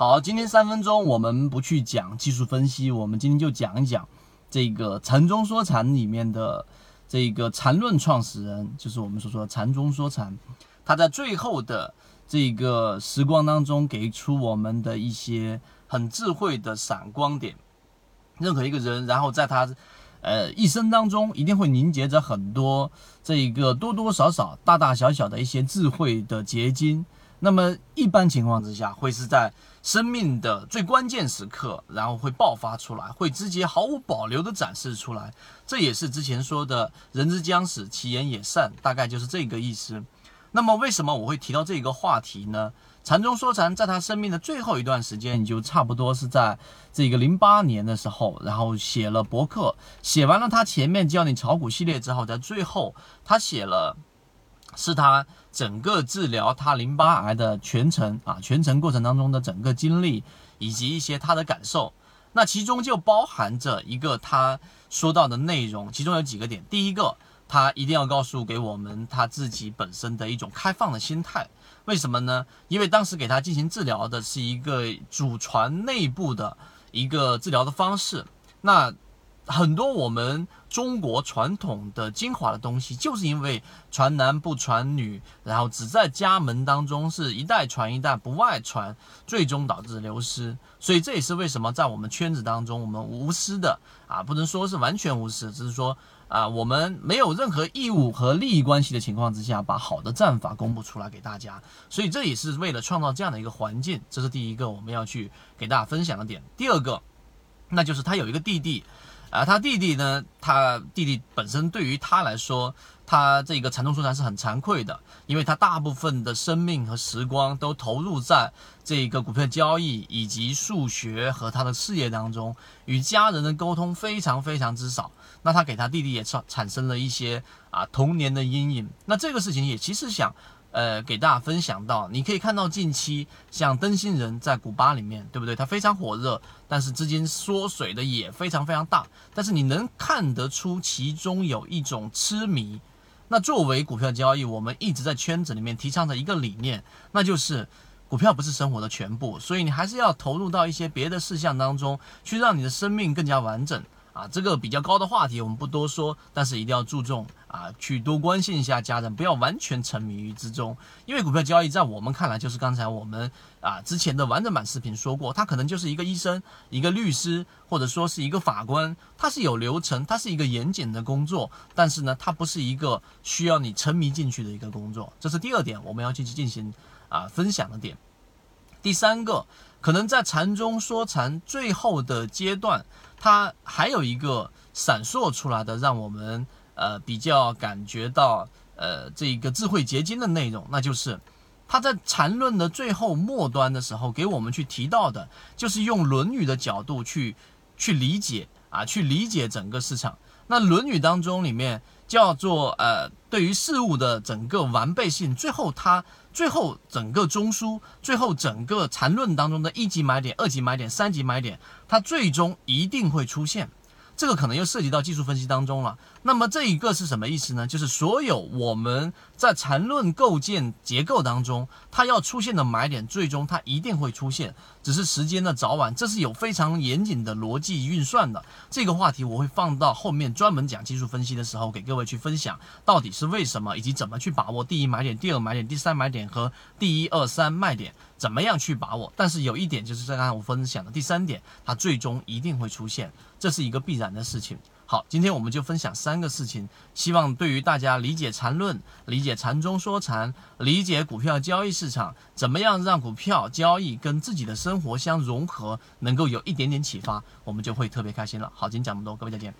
好，今天三分钟我们不去讲技术分析，我们今天就讲一讲这个禅中说禅里面的这个禅论创始人，就是我们所说的禅中说禅，他在最后的这个时光当中给出我们的一些很智慧的闪光点。任何一个人，然后在他，呃，一生当中一定会凝结着很多这一个多多少少、大大小小的一些智慧的结晶。那么一般情况之下，会是在生命的最关键时刻，然后会爆发出来，会直接毫无保留的展示出来。这也是之前说的“人之将死，其言也善”，大概就是这个意思。那么为什么我会提到这个话题呢？禅中说禅，在他生命的最后一段时间，就差不多是在这个零八年的时候，然后写了博客，写完了他前面教你炒股系列之后，在最后他写了，是他整个治疗他淋巴癌的全程啊，全程过程当中的整个经历以及一些他的感受，那其中就包含着一个他说到的内容，其中有几个点，第一个。他一定要告诉给我们他自己本身的一种开放的心态，为什么呢？因为当时给他进行治疗的是一个祖传内部的一个治疗的方式，那。很多我们中国传统的精华的东西，就是因为传男不传女，然后只在家门当中是一代传一代不外传，最终导致流失。所以这也是为什么在我们圈子当中，我们无私的啊，不能说是完全无私，只是说啊，我们没有任何义务和利益关系的情况之下，把好的战法公布出来给大家。所以这也是为了创造这样的一个环境，这是第一个我们要去给大家分享的点。第二个，那就是他有一个弟弟。啊，他弟弟呢？他弟弟本身对于他来说，他这个禅宗说禅是很惭愧的，因为他大部分的生命和时光都投入在这个股票交易以及数学和他的事业当中，与家人的沟通非常非常之少。那他给他弟弟也产产生了一些啊童年的阴影。那这个事情也其实想。呃，给大家分享到，你可以看到近期像灯芯人在古巴里面，对不对？它非常火热，但是资金缩水的也非常非常大。但是你能看得出其中有一种痴迷。那作为股票交易，我们一直在圈子里面提倡的一个理念，那就是股票不是生活的全部，所以你还是要投入到一些别的事项当中去，让你的生命更加完整。啊，这个比较高的话题我们不多说，但是一定要注重啊，去多关心一下家人，不要完全沉迷于之中。因为股票交易在我们看来，就是刚才我们啊之前的完整版视频说过，它可能就是一个医生、一个律师，或者说是一个法官，它是有流程，它是一个严谨的工作，但是呢，它不是一个需要你沉迷进去的一个工作。这是第二点，我们要去进行啊分享的点。第三个，可能在禅中说禅最后的阶段。它还有一个闪烁出来的，让我们呃比较感觉到呃这个智慧结晶的内容，那就是他在禅论的最后末端的时候，给我们去提到的，就是用《论语》的角度去去理解啊，去理解整个市场。那《论语》当中里面叫做呃对于事物的整个完备性，最后它。最后，整个中枢，最后整个缠论当中的一级买点、二级买点、三级买点，它最终一定会出现。这个可能又涉及到技术分析当中了。那么这一个是什么意思呢？就是所有我们在缠论构建结构当中，它要出现的买点，最终它一定会出现，只是时间的早晚，这是有非常严谨的逻辑运算的。这个话题我会放到后面专门讲技术分析的时候，给各位去分享到底是为什么，以及怎么去把握第一买点、第二买点、第三买点和第一二三卖点，怎么样去把握。但是有一点就是在刚才我分享的第三点，它最终一定会出现，这是一个必然的事情。好，今天我们就分享三个事情，希望对于大家理解禅论、理解禅中说禅、理解股票交易市场，怎么样让股票交易跟自己的生活相融合，能够有一点点启发，我们就会特别开心了。好，今天讲这么多，各位再见。